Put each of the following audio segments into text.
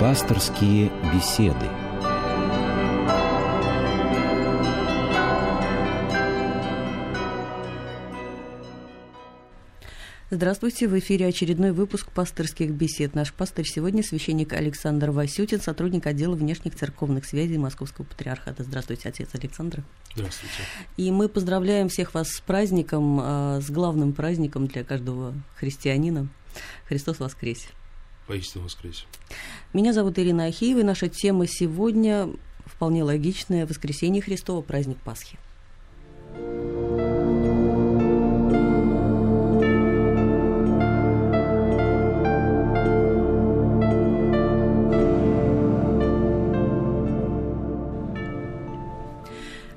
Пасторские беседы. Здравствуйте, в эфире очередной выпуск пасторских бесед. Наш пастор сегодня священник Александр Васютин, сотрудник отдела внешних церковных связей Московского патриархата. Здравствуйте, отец Александр. Здравствуйте. И мы поздравляем всех вас с праздником, а, с главным праздником для каждого христианина. Христос воскресе! Поистину воскресе. Меня зовут Ирина Ахиева, и наша тема сегодня вполне логичная – воскресенье Христова, праздник Пасхи.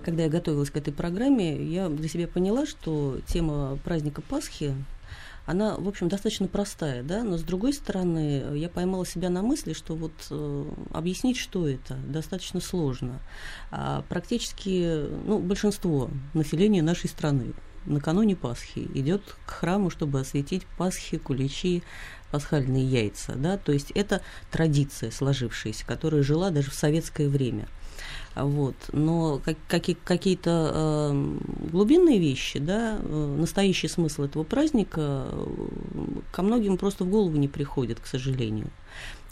Когда я готовилась к этой программе, я для себя поняла, что тема праздника Пасхи она, в общем, достаточно простая, да, но с другой стороны, я поймала себя на мысли, что вот э, объяснить, что это, достаточно сложно. А практически, ну, большинство населения нашей страны накануне Пасхи идет к храму, чтобы осветить Пасхи, куличи, пасхальные яйца, да, то есть это традиция сложившаяся, которая жила даже в советское время – вот. Но как, какие, какие-то э, глубинные вещи, да, э, настоящий смысл этого праздника э, ко многим просто в голову не приходит, к сожалению.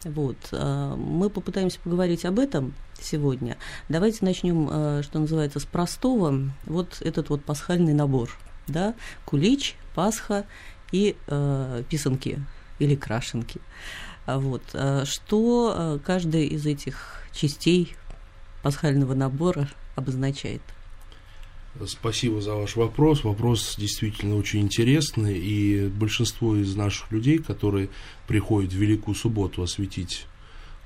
Вот. Э, мы попытаемся поговорить об этом сегодня. Давайте начнем, что называется, с простого. Вот этот вот пасхальный набор. Да? Кулич, Пасха и э, писанки или крашенки. Вот. Что каждая из этих частей пасхального набора обозначает? Спасибо за ваш вопрос. Вопрос действительно очень интересный, и большинство из наших людей, которые приходят в Великую Субботу осветить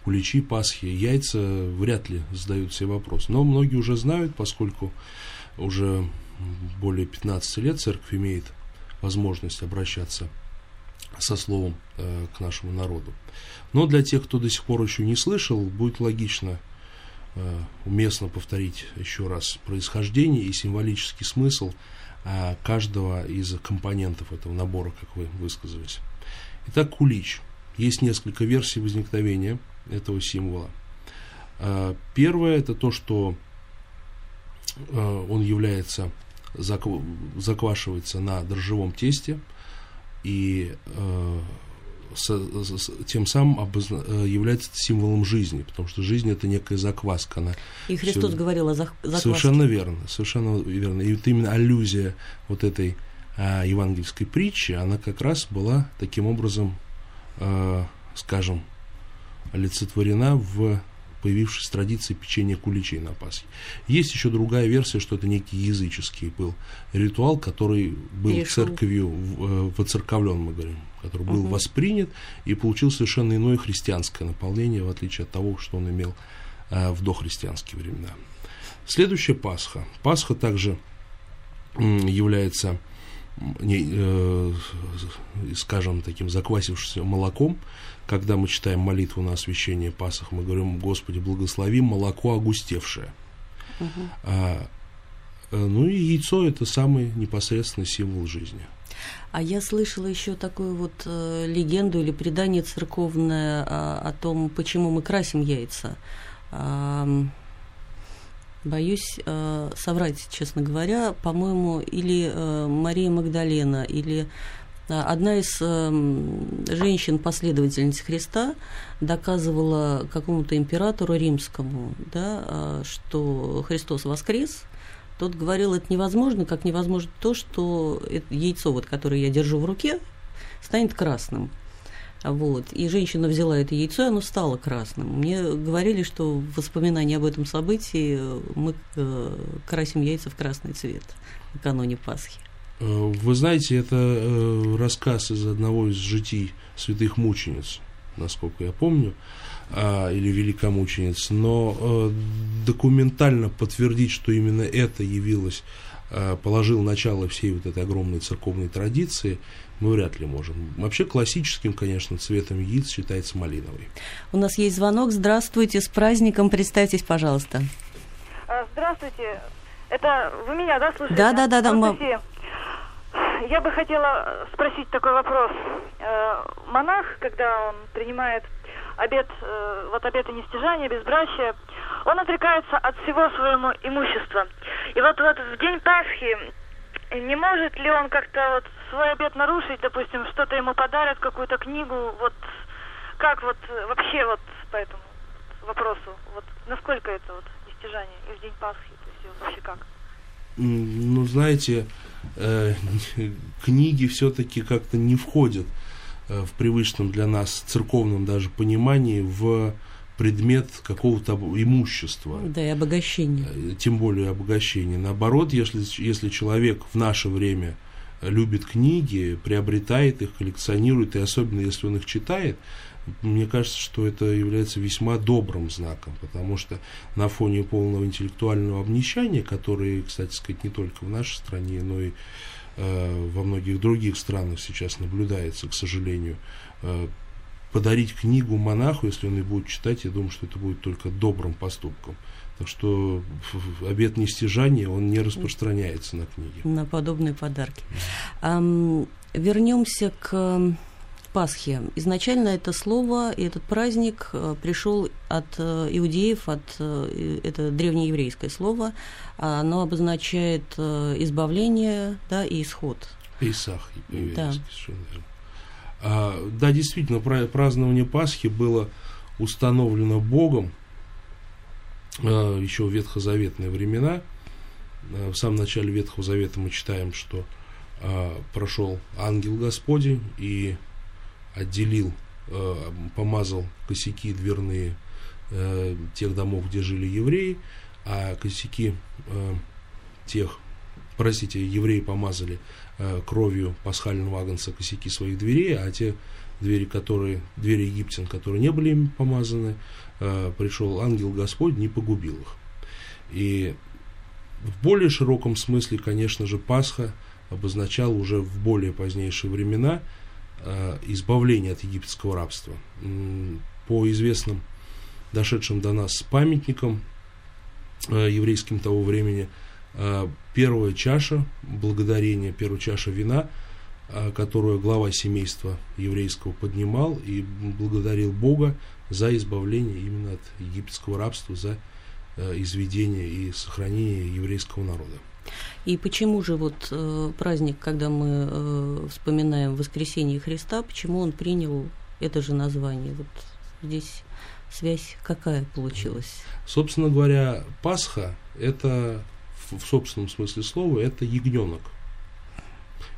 куличи, Пасхи, яйца, вряд ли задают себе вопрос. Но многие уже знают, поскольку уже более 15 лет церковь имеет возможность обращаться со словом э, к нашему народу. Но для тех, кто до сих пор еще не слышал, будет логично уместно повторить еще раз происхождение и символический смысл э, каждого из компонентов этого набора, как вы высказались. Итак, кулич. Есть несколько версий возникновения этого символа. Э, первое это то, что он является, заквашивается на дрожжевом тесте и тем самым обозна... Э, является символом жизни, потому что жизнь это некая закваска. Она и Христос все... говорил о закваске. Совершенно верно, совершенно верно. И вот именно аллюзия вот этой а, евангельской притчи, она как раз была таким образом, а, скажем, олицетворена в появившейся традиции печенья куличей на Пасхе. Есть еще другая версия, что это некий языческий был ритуал, который был Перешел. церковью э, воцерковлен, мы говорим, который был угу. воспринят и получил совершенно иное христианское наполнение, в отличие от того, что он имел э, в дохристианские времена. Следующая Пасха. Пасха также является не, э, скажем, таким заквасившимся молоком, когда мы читаем молитву на освящение Пасах, мы говорим, Господи, благослови молоко огустевшее. Угу. А, э, ну и яйцо – это самый непосредственный символ жизни. А я слышала еще такую вот э, легенду или предание церковное а, о том, почему мы красим яйца. А, боюсь э, соврать, честно говоря. По-моему, или э, Мария Магдалена, или Одна из эм, женщин-последовательниц Христа доказывала какому-то императору римскому, да, а, что Христос воскрес. Тот говорил, это невозможно, как невозможно то, что яйцо, вот, которое я держу в руке, станет красным. Вот. И женщина взяла это яйцо, и оно стало красным. Мне говорили, что в воспоминании об этом событии мы э, красим яйца в красный цвет накануне Пасхи. Э, вы знаете, это э, рассказ из одного из житий святых мучениц, насколько я помню, а, или великомучениц, но документально подтвердить, что именно это явилось, положил начало всей вот этой огромной церковной традиции, мы вряд ли можем. Вообще классическим, конечно, цветом яиц считается малиновый. У нас есть звонок. Здравствуйте, с праздником. Представьтесь, пожалуйста. А, здравствуйте. Это вы меня, да, слушаете? Да, да, да, да. Мы... Я бы хотела спросить такой вопрос. Э, монах, когда он принимает обет, э, вот обеты нестяжания, безбрачия, он отрекается от всего своего имущества. И вот, вот в день Пасхи не может ли он как-то вот свой обет нарушить, допустим, что-то ему подарят, какую-то книгу, вот как вот вообще вот по этому вопросу, вот насколько это вот достижание и в день Пасхи, то есть вообще как? Ну, знаете, э, книги все-таки как-то не входят э, в привычном для нас церковном даже понимании в предмет какого-то имущества. Да, и обогащения. Э, тем более обогащения. Наоборот, если, если человек в наше время любит книги, приобретает их, коллекционирует, и особенно если он их читает, мне кажется, что это является весьма добрым знаком, потому что на фоне полного интеллектуального обнищания, которое, кстати сказать, не только в нашей стране, но и э, во многих других странах сейчас наблюдается, к сожалению, э, подарить книгу монаху, если он ее будет читать, я думаю, что это будет только добрым поступком. Так что обед нестяжания, он не распространяется на книги. На подобные подарки. Вернемся к Пасхи. Изначально это слово и этот праздник э, пришел от э, иудеев, от, э, это древнееврейское слово. Оно обозначает избавление да, и исход. Исах, да. А, да, действительно, празднование Пасхи было установлено Богом еще в ветхозаветные времена. В самом начале Ветхого Завета мы читаем, что прошел ангел Господень и отделил, помазал косяки дверные тех домов, где жили евреи, а косяки тех, простите, евреи помазали кровью пасхального агнца косяки своих дверей, а те двери, которые, двери египтян, которые не были им помазаны, пришел ангел Господь, не погубил их. И в более широком смысле, конечно же, Пасха обозначал уже в более позднейшие времена – Э, избавления от египетского рабства. По известным, дошедшим до нас памятникам э, еврейским того времени, э, первая чаша благодарения, первая чаша вина, которую глава семейства еврейского поднимал и благодарил Бога за избавление именно от египетского рабства, за изведение и сохранение еврейского народа. И почему же вот э, праздник, когда мы э, вспоминаем воскресение Христа, почему он принял это же название? Вот здесь связь какая получилась? Собственно говоря, Пасха – это в собственном смысле слова, это ягненок.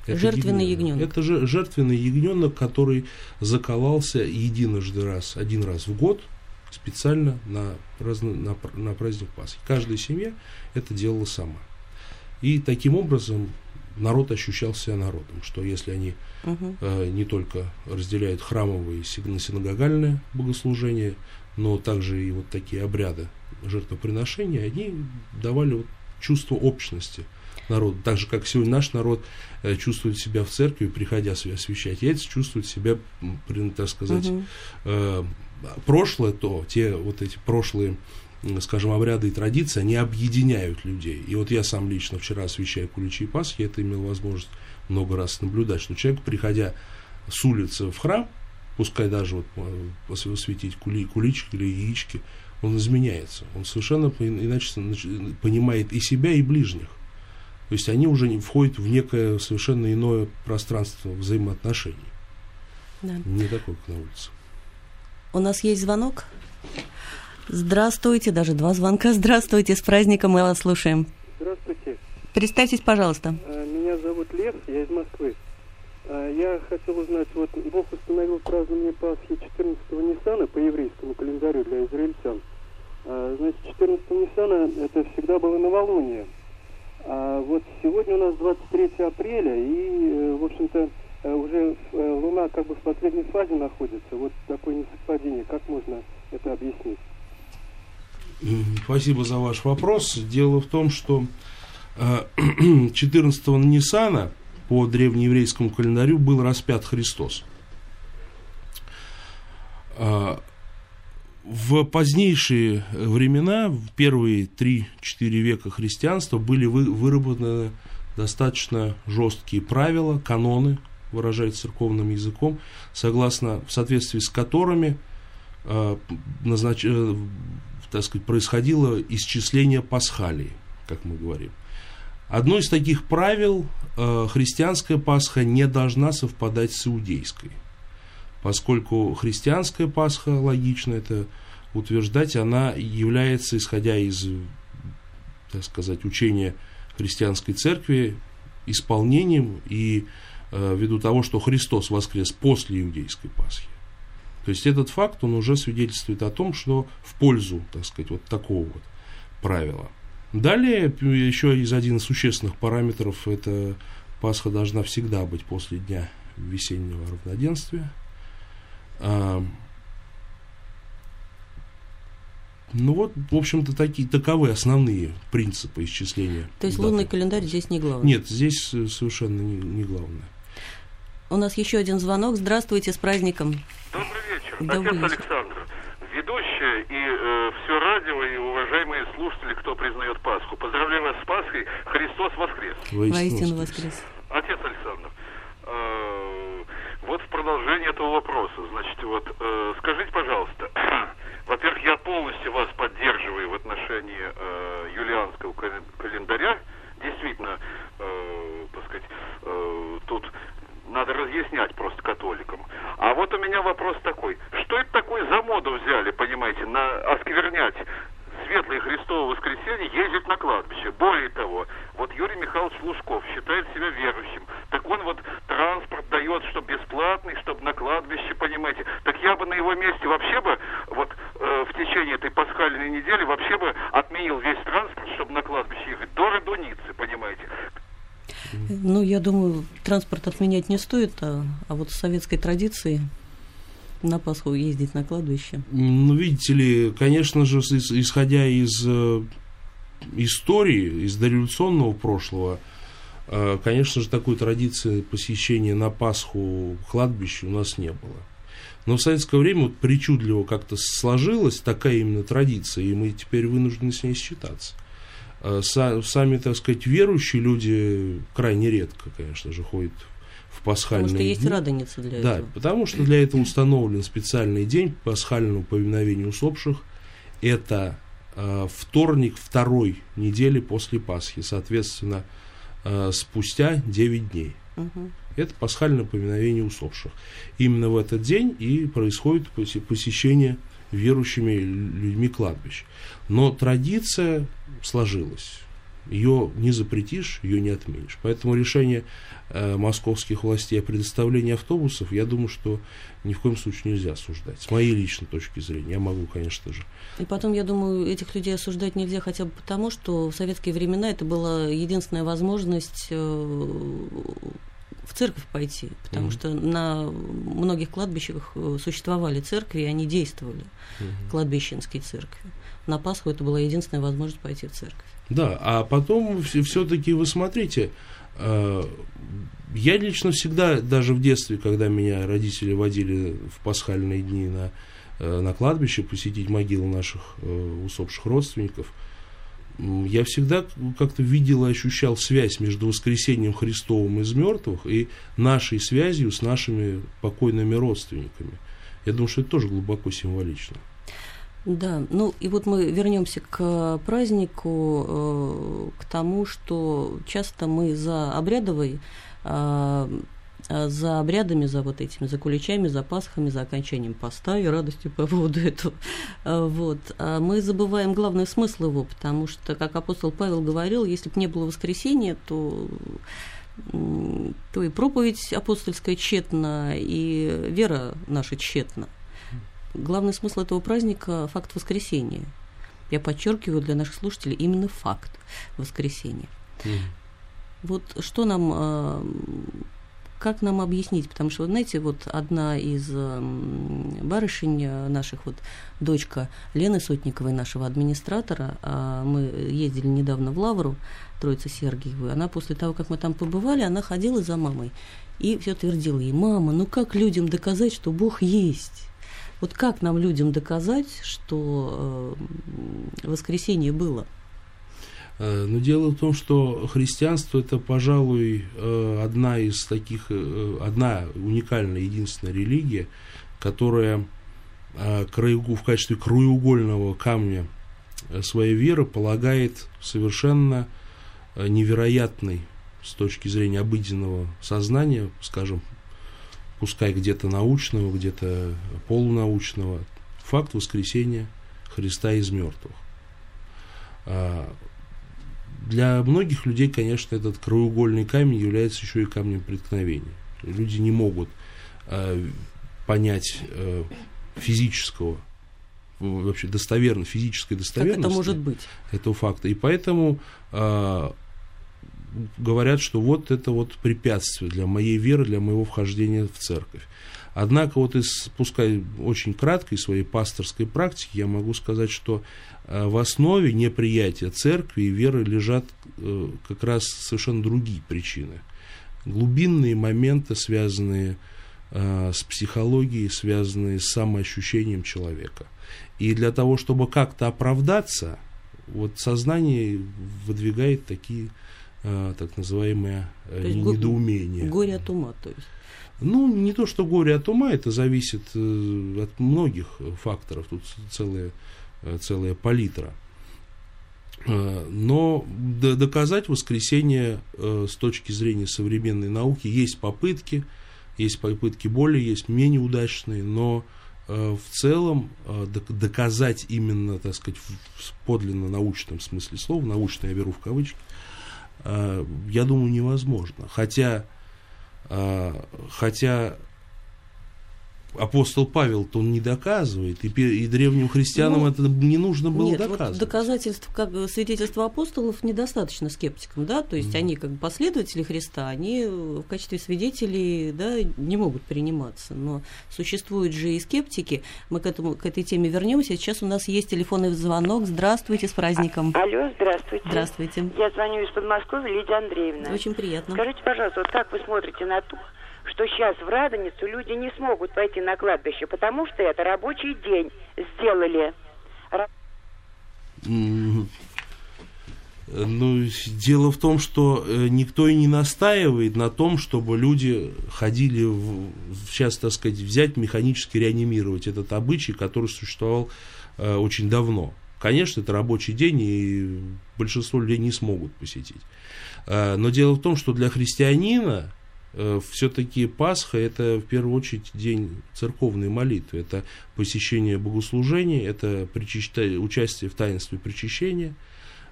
Это жертвенный ягненок. Это же жертвенный ягненок, который заколался единожды раз, один раз в год, специально на, на, на праздник Пасхи. Каждая семья это делала сама. И таким образом народ ощущал себя народом, что если они угу. э, не только разделяют храмовые синагогальные богослужения, но также и вот такие обряды жертвоприношения, они давали вот чувство общности народу. Так же, как сегодня наш народ э, чувствует себя в церкви, приходя освящать яйца, чувствует себя, так сказать, угу. э, прошлое то, те вот эти прошлые скажем, обряды и традиции, они объединяют людей. И вот я сам лично вчера, освещая куличи и Пасхи, это имел возможность много раз наблюдать, что человек, приходя с улицы в храм, пускай даже вот э, осветить кули, куличики или яички, он изменяется. Он совершенно иначе понимает и себя, и ближних. То есть они уже не входят в некое совершенно иное пространство взаимоотношений. Да. Не такое, как на улице. У нас есть звонок. Здравствуйте, даже два звонка. Здравствуйте, с праздником мы вас слушаем. Здравствуйте. Представьтесь, пожалуйста. Э, меня зовут Лев, я из Москвы. Э, я хотел узнать, вот Бог установил празднование Пасхи 14-го Ниссана по еврейскому календарю для израильтян. Э, значит, 14 Ниссана это всегда было новолуние. А вот сегодня у нас 23 апреля, и, в общем-то, уже Луна как бы в последней фазе находится. Вот такое несовпадение. Как можно это объяснить? Спасибо за ваш вопрос. Дело в том, что 14-го э, Ниссана по древнееврейскому календарю был распят Христос. Э, в позднейшие времена, в первые 3-4 века христианства, были выработаны достаточно жесткие правила, каноны, выражаясь церковным языком, согласно, в соответствии с которыми э, назнач... э, так сказать, происходило исчисление пасхалии, как мы говорим. Одно из таких правил э, христианская Пасха не должна совпадать с иудейской, поскольку христианская Пасха, логично это утверждать, она является, исходя из, так сказать, учения христианской церкви, исполнением и э, ввиду того, что Христос воскрес после иудейской Пасхи. То есть этот факт, он уже свидетельствует о том, что в пользу, так сказать, вот такого вот правила. Далее, еще из один из существенных параметров, это Пасха должна всегда быть после дня весеннего равноденствия. А, ну вот, в общем-то, такие, таковы основные принципы исчисления. То есть даты. лунный календарь здесь не главное? Нет, здесь совершенно не, не главное. У нас еще один звонок. Здравствуйте, с праздником. Добрый вечер. Добрый Отец вечер. Александр. Ведущая и э, все радио, и слушатели, кто признает Пасху. Поздравляю вас с Пасхой. Христос воскрес. Воистину воскрес. Отец Александр, э, вот в продолжение этого вопроса, значит, вот э, скажите, пожалуйста, во-первых, я полностью вас поддерживаю в отношении э, юлианского кален- календаря. Действительно, э, так сказать, э, тут надо разъяснять просто католикам. А вот у меня вопрос такой. Что это такое за моду взяли, понимаете, на осквернять светлое Христово воскресенье, ездить на кладбище? Более того, вот Юрий Михайлович Лужков считает себя верующим. Так он вот транспорт дает, что бесплатный, чтобы на кладбище, понимаете. Так я бы на его месте вообще бы, вот э, в течение этой пасхальной недели, вообще бы отменил весь транспорт, чтобы на кладбище ехать. До Радуницы, понимаете. Ну, я думаю, транспорт отменять не стоит, а, а вот с советской традиции на Пасху ездить на кладбище. Ну, видите ли, конечно же, исходя из э, истории, из дореволюционного прошлого, э, конечно же, такой традиции посещения на Пасху кладбища у нас не было. Но в советское время вот причудливо как-то сложилась такая именно традиция, и мы теперь вынуждены с ней считаться. Э, са- Сами, так сказать, верующие люди крайне редко, конечно же, ходят в пасхальные Потому что есть дни. радоница для Да, этого. потому что для этого установлен специальный день пасхального повиновения усопших. Это э, вторник второй недели после Пасхи, соответственно, э, спустя 9 дней. Мгм. Это пасхальное поминовение усопших. Именно в этот день и происходит посе- посещение верующими людьми кладбищ. Но традиция сложилась. Ее не запретишь, ее не отменишь. Поэтому решение э, московских властей о предоставлении автобусов, я думаю, что ни в коем случае нельзя осуждать. С моей личной точки зрения. Я могу, конечно же. И потом, я думаю, этих людей осуждать нельзя хотя бы потому, что в советские времена это была единственная возможность э, в церковь пойти, потому Мгм. что на многих кладбищах э, существовали церкви, и они действовали, кладбищенские церкви. На Пасху это была единственная возможность пойти в церковь. Да, а потом все-таки вы смотрите, э, я лично всегда, даже в детстве, когда меня родители водили в пасхальные дни на, э, на кладбище посетить могилы наших э, усопших родственников, я всегда как-то видел и ощущал связь между воскресением Христовым из мертвых и нашей связью с нашими покойными родственниками. Я думаю, что это тоже глубоко символично. Да, ну и вот мы вернемся к празднику, э, к тому, что часто мы за обрядовой, э, за обрядами, за вот этими, за куличами, за пасхами, за окончанием поста и радостью по поводу этого, э, вот, а мы забываем главный смысл его, потому что, как апостол Павел говорил, если бы не было воскресения, то то и проповедь апостольская тщетна, и вера наша тщетна. Главный смысл этого праздника – факт воскресения. Я подчеркиваю для наших слушателей именно факт воскресения. Вот что нам, э, как нам объяснить? Потому что, вы знаете, вот одна из м, барышень э, наших, вот дочка Лены Сотниковой, нашего администратора, а мы ездили недавно в Лавру, Троица Сергиевую, она после того, как мы там побывали, она ходила за мамой и все твердила ей, мама, ну как людям доказать, что Бог есть? Вот как нам людям доказать, что э, воскресенье было? Э, Но дело в том, что христианство это, пожалуй, э, одна из таких, одна уникальная, единственная религия, которая в качестве краеугольного камня своей веры полагает совершенно невероятный с точки зрения обыденного сознания, скажем, пускай где-то научного, где-то полунаучного, факт воскресения Христа из мертвых. А, для многих людей, конечно, этот краеугольный камень является еще и камнем преткновения. Люди не могут а, понять а, физического, вообще достоверно, физической достоверности. Как это может быть? Этого факта. И поэтому говорят, что вот это вот препятствие для моей веры, для моего вхождения в церковь. Однако вот из, пускай очень краткой своей пасторской практики, я могу сказать, что э, в основе неприятия церкви и веры лежат э, как раз совершенно другие причины. Глубинные моменты, связанные э, с психологией, связанные с самоощущением человека. И для того, чтобы как-то оправдаться, вот сознание выдвигает такие Э, так называемое э, недоумение. Горе от ума, то есть. Ну, не то, что горе от ума, это зависит э, от многих факторов. Тут целая, целая палитра. Но доказать воскресение с точки зрения современной науки есть попытки, есть попытки более, есть менее удачные, но в целом доказать именно, так сказать, в подлинно научном смысле слова, научно я беру в кавычки, Э, я думаю, невозможно. Хотя, э, хотя апостол Павел-то он не доказывает, и, и древним христианам ну, это не нужно было нет, доказывать. Вот доказательств, как свидетельства апостолов недостаточно скептикам, да, то есть mm. они как последователи Христа, они в качестве свидетелей, да, не могут приниматься, но существуют же и скептики, мы к, этому, к этой теме вернемся, сейчас у нас есть телефонный звонок, здравствуйте, с праздником. А, алло, здравствуйте. Здравствуйте. Я звоню из Подмосковья, Лидия Андреевна. Очень приятно. Скажите, пожалуйста, вот как вы смотрите на то, что сейчас в Радоницу люди не смогут пойти на кладбище, потому что это рабочий день сделали. Ну, дело в том, что э, никто и не настаивает на том, чтобы люди ходили, в, сейчас, так сказать, взять, механически реанимировать этот обычай, который существовал э, очень давно. Конечно, это рабочий день, и большинство людей не смогут посетить. Э, но дело в том, что для христианина все-таки Пасха это в первую очередь день церковной молитвы, это посещение богослужения, это участие в таинстве причащения,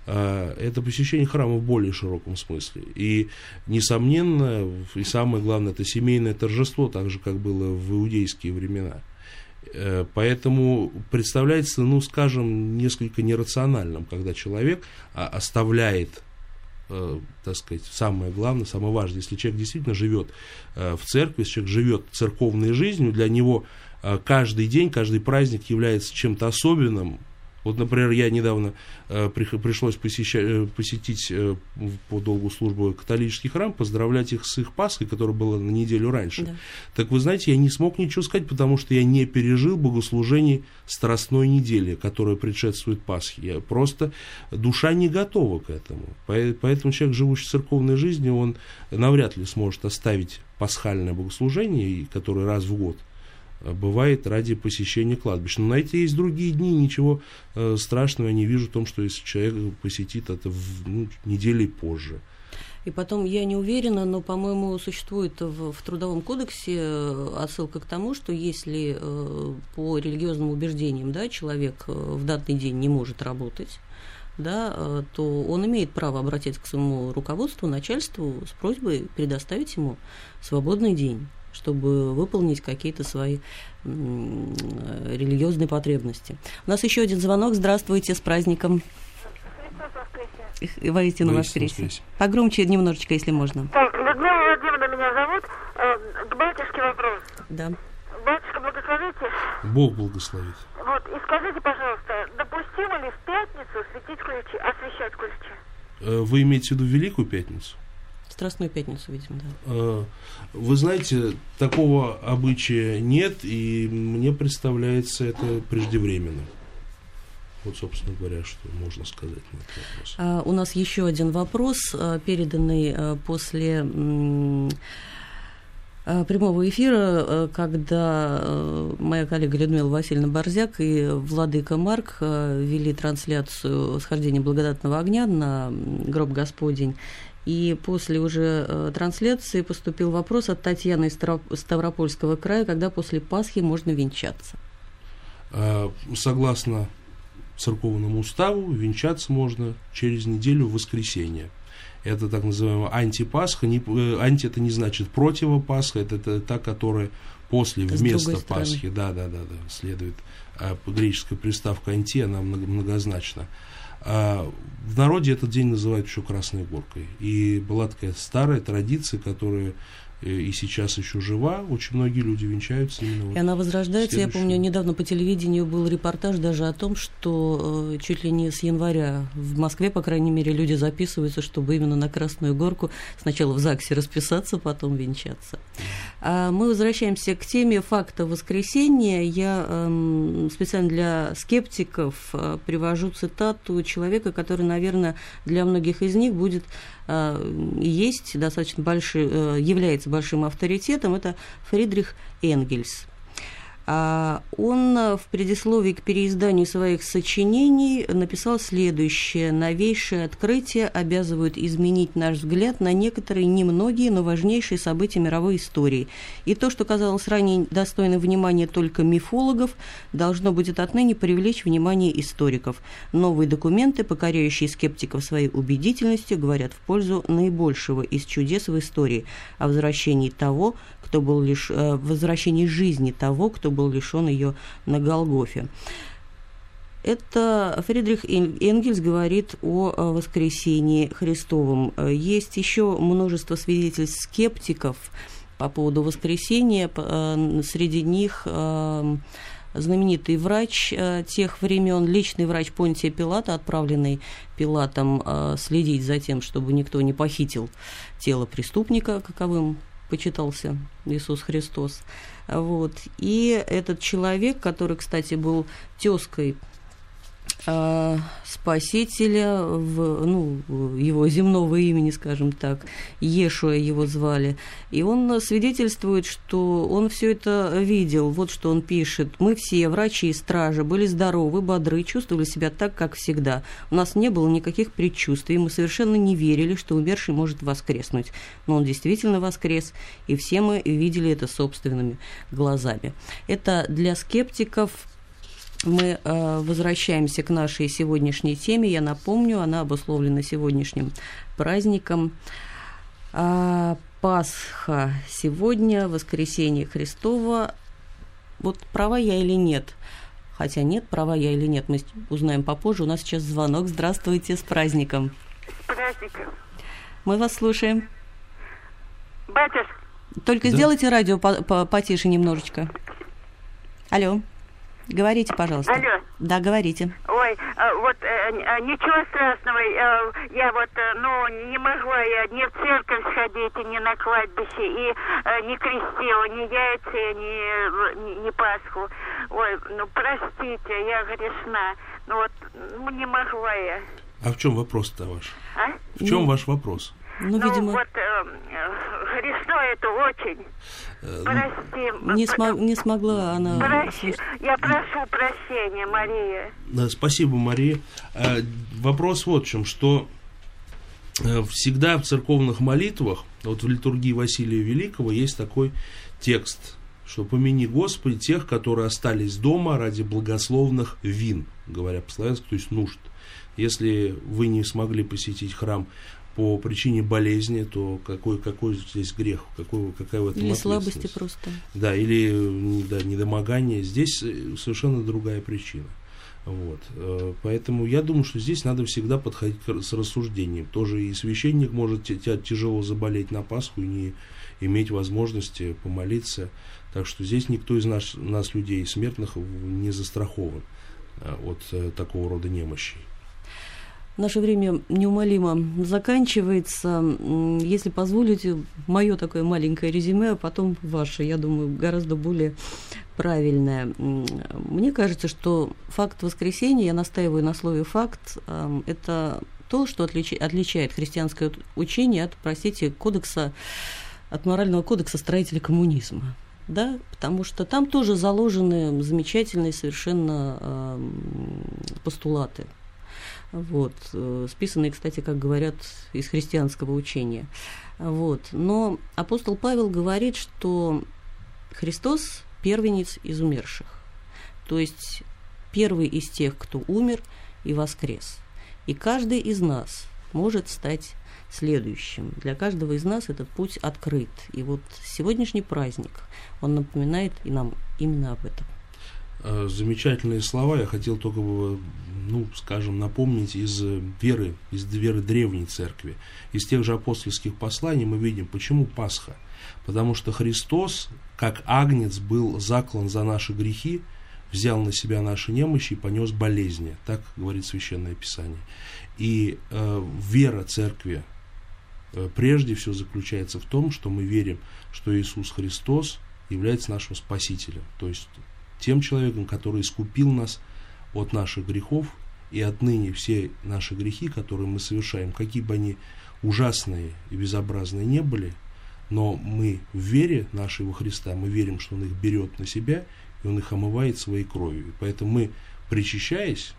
а, это посещение храма в более широком смысле. И, несомненно, и самое главное, это семейное торжество, так же, как было в иудейские времена. Э, поэтому представляется, ну, скажем, несколько нерациональным, когда человек а, оставляет э, так сказать, самое главное, самое важное, если человек действительно живет э, в церкви, если человек живет церковной жизнью, для него э, каждый день, каждый праздник является чем-то особенным, вот, например, я недавно э, при, пришлось посещать, э, посетить э, по долгу службы католический храм, поздравлять их с их Пасхой, которая была на неделю раньше. Да. Так вы знаете, я не смог ничего сказать, потому что я не пережил богослужений Страстной недели, которая предшествует Пасхе. Я просто душа не готова к этому. Поэтому человек, живущий церковной жизнью, он навряд ли сможет оставить пасхальное богослужение, которое раз в год – бывает ради посещения кладбища. Но на эти есть другие дни, ничего э, страшного я не вижу в том, что если человек посетит это в, ну, недели позже. И потом, я не уверена, но, по-моему, существует в, в Трудовом кодексе э, отсылка к тому, что если э, по религиозным убеждениям да, человек э, в данный день не может работать, да, то он имеет право обратиться к своему руководству, начальству с просьбой предоставить ему свободный день чтобы выполнить какие-то свои религиозные потребности. У нас еще один звонок. Здравствуйте, с праздником. Воистину воскресе. Погромче немножечко, если можно. Так, Людмила Владимировна меня зовут. Э, к батюшке вопрос. Да. Батюшка, благословите. Бог благословит. Вот, и скажите, пожалуйста, допустимо ли в пятницу светить ключи, освещать ключи? Э, вы имеете в виду Великую Пятницу? Страстную пятницу, видимо, да. Э, вы знаете, такого обычая нет, и мне представляется это преждевременным. Вот, собственно говоря, что можно сказать на этот вопрос. А, у нас еще один вопрос, а, переданный а, после э, прямого эфира, э, когда э, моя коллега Людмила Васильевна Борзяк и Владыка Марк вели трансляцию схождения благодатного огня на гроб Господень. И после уже трансляции поступил вопрос от Татьяны из Ставропольского края, когда после Пасхи можно венчаться. Согласно церковному уставу, венчаться можно через неделю в воскресенье. Это так называемая антипасха. Не, э, анти это не значит противопасха, это, это та, которая после, это вместо Пасхи. Да, да, да, да, следует. А греческая приставка анти, она многозначна. А в народе этот день называют еще Красной Горкой. И была такая старая традиция, которая и сейчас еще жива. Очень многие люди венчаются именно. Вот и она возрождается. Я помню, недавно по телевидению был репортаж даже о том, что э, чуть ли не с января в Москве, по крайней мере, люди записываются, чтобы именно на Красную Горку сначала в ЗАГСе расписаться, потом венчаться. А мы возвращаемся к теме факта воскресения. Я э, специально для скептиков э, привожу цитату человека, который, наверное, для многих из них будет э, есть достаточно большой, э, является большим авторитетом, это Фридрих Энгельс. А он в предисловии к переизданию своих сочинений написал следующее. «Новейшие открытия обязывают изменить наш взгляд на некоторые немногие, но важнейшие события мировой истории. И то, что казалось ранее достойным внимания только мифологов, должно будет отныне привлечь внимание историков. Новые документы, покоряющие скептиков своей убедительностью, говорят в пользу наибольшего из чудес в истории, о возвращении того, кто был лишь э, возвращении жизни того, кто был лишен ее на Голгофе. Это Фридрих Энгельс говорит о воскресении Христовом. Есть еще множество свидетельств скептиков по поводу воскресения. Э, среди них э, знаменитый врач тех времен, личный врач Понтия Пилата, отправленный Пилатом следить за тем, чтобы никто не похитил тело преступника, каковым почитался Иисус Христос. Вот. И этот человек, который, кстати, был тезкой Спасителя, в, ну, его земного имени, скажем так, Ешуя его звали. И он свидетельствует, что он все это видел. Вот что он пишет. Мы все, врачи и стражи, были здоровы, бодры, чувствовали себя так, как всегда. У нас не было никаких предчувствий, мы совершенно не верили, что умерший может воскреснуть. Но он действительно воскрес, и все мы видели это собственными глазами. Это для скептиков мы э, возвращаемся к нашей сегодняшней теме. Я напомню, она обусловлена сегодняшним праздником. А, Пасха сегодня, воскресенье Христова. Вот права я или нет? Хотя нет, права я или нет, мы узнаем попозже. У нас сейчас звонок. Здравствуйте, с праздником. С праздником. Мы вас слушаем. Батюшка. Только да? сделайте радио потише немножечко. Алло. Говорите, пожалуйста. Алло. Да, говорите. Ой, а, вот э, а, ничего страшного. Э, я вот, э, ну, не могла я ни в церковь сходить, ни на кладбище, и не крестила ни яйца, ни, ни, ни Пасху. Ой, ну, простите, я грешна. Ну вот, ну, не могла я. А в чем вопрос-то ваш? А? В чем ну, ваш вопрос? Ну, ну видимо... вот э, Христо это очень. Э, Прости. Не, смо... не смогла она... Прости. Я прошу прощения, Мария. Да, спасибо, Мария. Э, вопрос вот в чем, что э, всегда в церковных молитвах, вот в литургии Василия Великого есть такой текст, что помяни Господи тех, которые остались дома ради благословных вин, говоря по-славянски, то есть нужд. Если вы не смогли посетить храм по причине болезни, то какой, какой здесь грех, какой, какая в этом Или слабости просто. Да, или да, недомогание. Здесь э, совершенно другая причина. Вот. Э, поэтому я думаю, что здесь надо всегда подходить с рассуждением. Тоже и священник может тяжело заболеть на Пасху и не иметь возможности помолиться. Так что здесь никто из нас, нас людей смертных, не застрахован э, от такого рода немощей. Наше время неумолимо заканчивается. Если позволите, мое такое маленькое резюме, а потом ваше, я думаю, гораздо более правильное. Мне кажется, что факт воскресения, я настаиваю на слове факт, это то, что отличает христианское учение от, простите, кодекса от морального кодекса строителей коммунизма. Да, потому что там тоже заложены замечательные совершенно постулаты. Вот, э, списанные, кстати, как говорят, из христианского учения. Вот. Но апостол Павел говорит, что Христос первенец из умерших. То есть первый из тех, кто умер и воскрес. И каждый из нас может стать следующим. Для каждого из нас этот путь открыт. И вот сегодняшний праздник, он напоминает и нам именно об этом. Э, замечательные слова. Я хотел только, ну, скажем, напомнить из веры, из веры древней церкви. Из тех же апостольских посланий мы видим, почему Пасха. Потому что Христос, как агнец, был заклан за наши грехи, взял на себя наши немощи и понес болезни. Так говорит Священное Писание. И э, вера церкви э, прежде всего заключается в том, что мы верим, что Иисус Христос является нашим Спасителем. То есть тем человеком, который искупил нас от наших грехов, и отныне все наши грехи, которые мы совершаем, какие бы они ужасные и безобразные не были, но мы в вере нашей во Христа, мы верим, что Он их берет на себя, и Он их омывает своей кровью. Поэтому мы, причащаясь,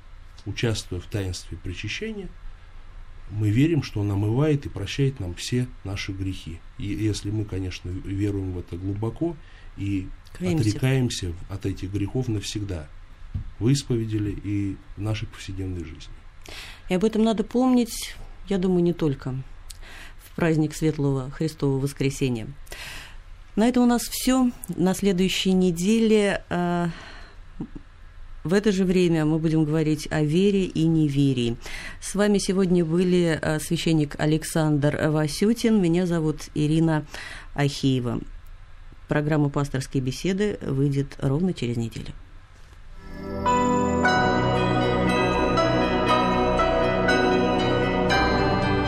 участвуя в таинстве причащения, мы верим, что Он омывает и прощает нам все наши грехи. И если мы, конечно, веруем в это глубоко и Каемся. отрекаемся от этих грехов навсегда, в исповедили и в нашей повседневной жизни. И об этом надо помнить, я думаю, не только в праздник Светлого Христового Воскресения. На этом у нас все. На следующей неделе э, в это же время мы будем говорить о вере и неверии. С вами сегодня были э, священник Александр Васютин. Меня зовут Ирина Ахеева. Программа «Пасторские беседы» выйдет ровно через неделю.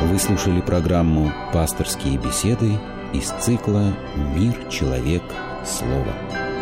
Вы слушали программу «Пасторские беседы» из цикла «Мир, человек, слово».